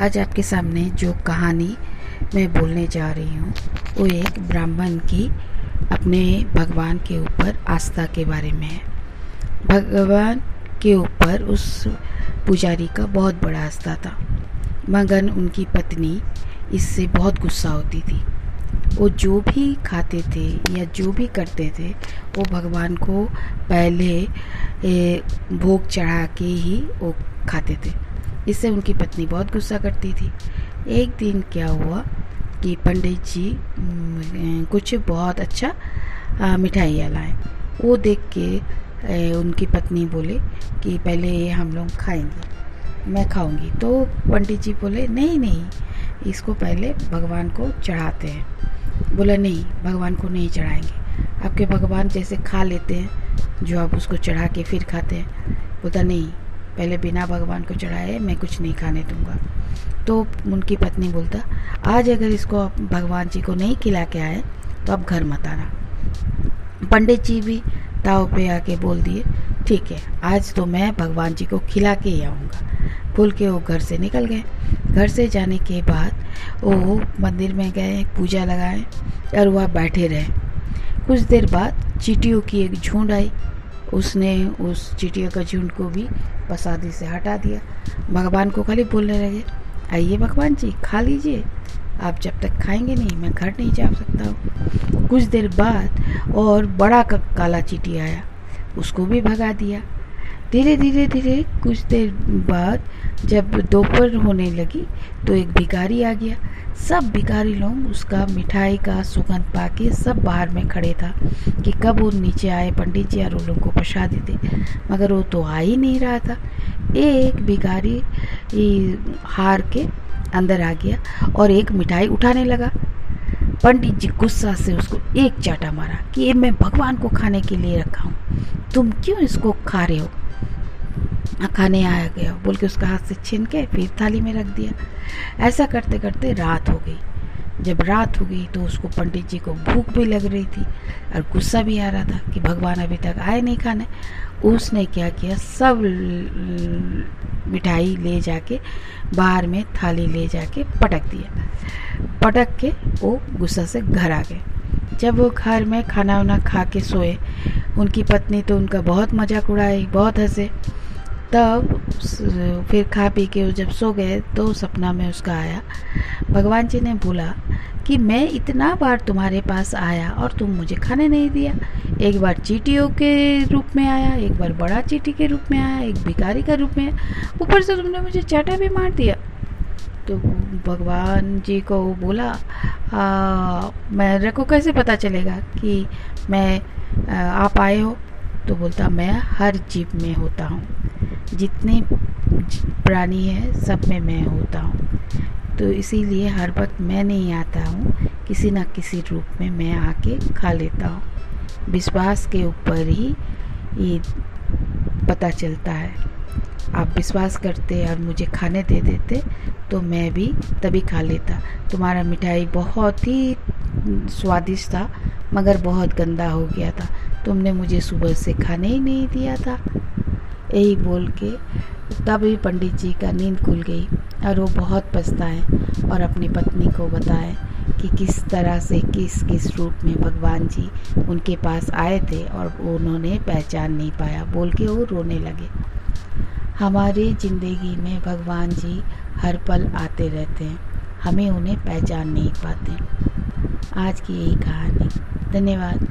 आज आपके सामने जो कहानी मैं बोलने जा रही हूँ, वो एक ब्राह्मण की अपने भगवान के ऊपर आस्था के बारे में है। भगवान के ऊपर उस पुजारी का बहुत बड़ा आस्था था, मगर उनकी पत्नी इससे बहुत गुस्सा होती थी। वो जो भी खाते थे या जो भी करते थे, वो भगवान को पहले भोग चढ़ा के ही वो खाते थे। इससे उनकी पत्नी बहुत गुस्सा करती थी। एक दिन क्या हुआ कि पंडित जी कुछ बहुत अच्छा मिठाइयाँ लाए। वो देख के उनकी पत्नी बोले कि पहले ये हम लोग खाएँगे, मैं खाऊँगी। तो पंडित जी बोले, नहीं नहीं, इसको पहले भगवान को चढ़ाते हैं। बोला, नहीं, भगवान को नहीं चढ़ाएँगे। आपके भगवान जैसे खा लेते हैं, जो आप उसको चढ़ा के फिर खाते हैं। बोलता, नहीं पहले बिना भगवान को चढ़ाए मैं कुछ नहीं खाने दूँगा। तो उनकी पत्नी बोलता, आज अगर इसको आप भगवान जी को नहीं खिला के आए तो आप घर मत आना। पंडित जी भी ताव पे आके बोल दिए, ठीक है, आज तो मैं भगवान जी को खिला के ही आऊँगा। बोल के वो घर से निकल गए। घर से जाने के बाद वो मंदिर में गए, पूजा लगाए और वह बैठे रहे। कुछ देर बाद चीटियों की एक झुंड आई। उसने उस चिटिया का झुंड को भी प्रसादी से हटा दिया। भगवान को खाली बोलने लगे, आइए भगवान जी, खा लीजिए। आप जब तक खाएँगे नहीं, मैं घर नहीं जा सकता हूँ। कुछ देर बाद और बड़ा का, काला चीटी आया। उसको भी भगा दिया। धीरे धीरे धीरे कुछ देर बाद जब दोपहर होने लगी तो एक भिखारी आ गया। सब भिखारी लोग उसका मिठाई का सुगंध पाके सब बाहर में खड़े था कि कब वो नीचे आए, पंडित जी और उन लोगों को प्रसाद दे मगर वो तो आ ही नहीं रहा था। एक भिखारी हार के अंदर आ गया और एक मिठाई उठाने लगा। पंडित जी गुस्सा से उसको एक चाटा मारा कि ये मैं भगवान को खाने के लिए रखा हूँ। तुम क्यों इसको खा रहे हो? खाने आया गया। बोल के उसका हाथ से छीन के फिर थाली में रख दिया। ऐसा करते करते रात हो गई। जब रात हो गई तो उसको पंडित जी को भूख भी लग रही थी और गुस्सा भी आ रहा था कि भगवान अभी तक आए नहीं खाने। उसने क्या किया? सब मिठाई ले जाके बाहर में थाली ले जाके पटक दिया। पटक के वो गुस्सा से घर आ गए। जब वो घर में खाना वाना खा के सोए, उनकी पत्नी तो उनका बहुत मज़ाक उड़ाई, बहुत हंसे। तब फिर खा पी के जब सो गए तो सपना में उसका आया। भगवान जी ने बोला कि मैं इतना बार तुम्हारे पास आया और तुम मुझे खाने नहीं दिया। एक बार चीटियों के रूप में आया, एक बार बड़ा चीटी के रूप में आया, एक भिखारी का रूप में ऊपर से तुमने मुझे चाटा भी मार दिया। तो भगवान जी को बोला मेरे को कैसे पता चलेगा कि मैं आप आए हो? तो बोलता, मैं हर जीव में होता हूँ। जितने प्राणी है, सब में मैं होता हूँ। तो इसीलिए हर वक्त मैं नहीं आता हूँ, किसी न किसी रूप में मैं आके खा लेता हूँ। विश्वास के ऊपर ही ये पता चलता है। आप विश्वास करते और मुझे खाने दे देते तो मैं भी तभी खा लेता। तुम्हारा मिठाई बहुत ही स्वादिष्ट था, मगर बहुत गंदा हो गया था। तुमने मुझे सुबह से खाने ही नहीं दिया था। यही बोल के तभी पंडित जी का नींद खुल गई और वो बहुत पछताए और अपनी पत्नी को बताए कि किस तरह से किस किस रूप में भगवान जी उनके पास आए थे और उन्होंने पहचान नहीं पाया। बोल के वो रोने लगे। हमारी ज़िंदगी में भगवान जी हर पल आते रहते हैं। हमें उन्हें पहचान नहीं पाते। आज की यही कहानी। धन्यवाद।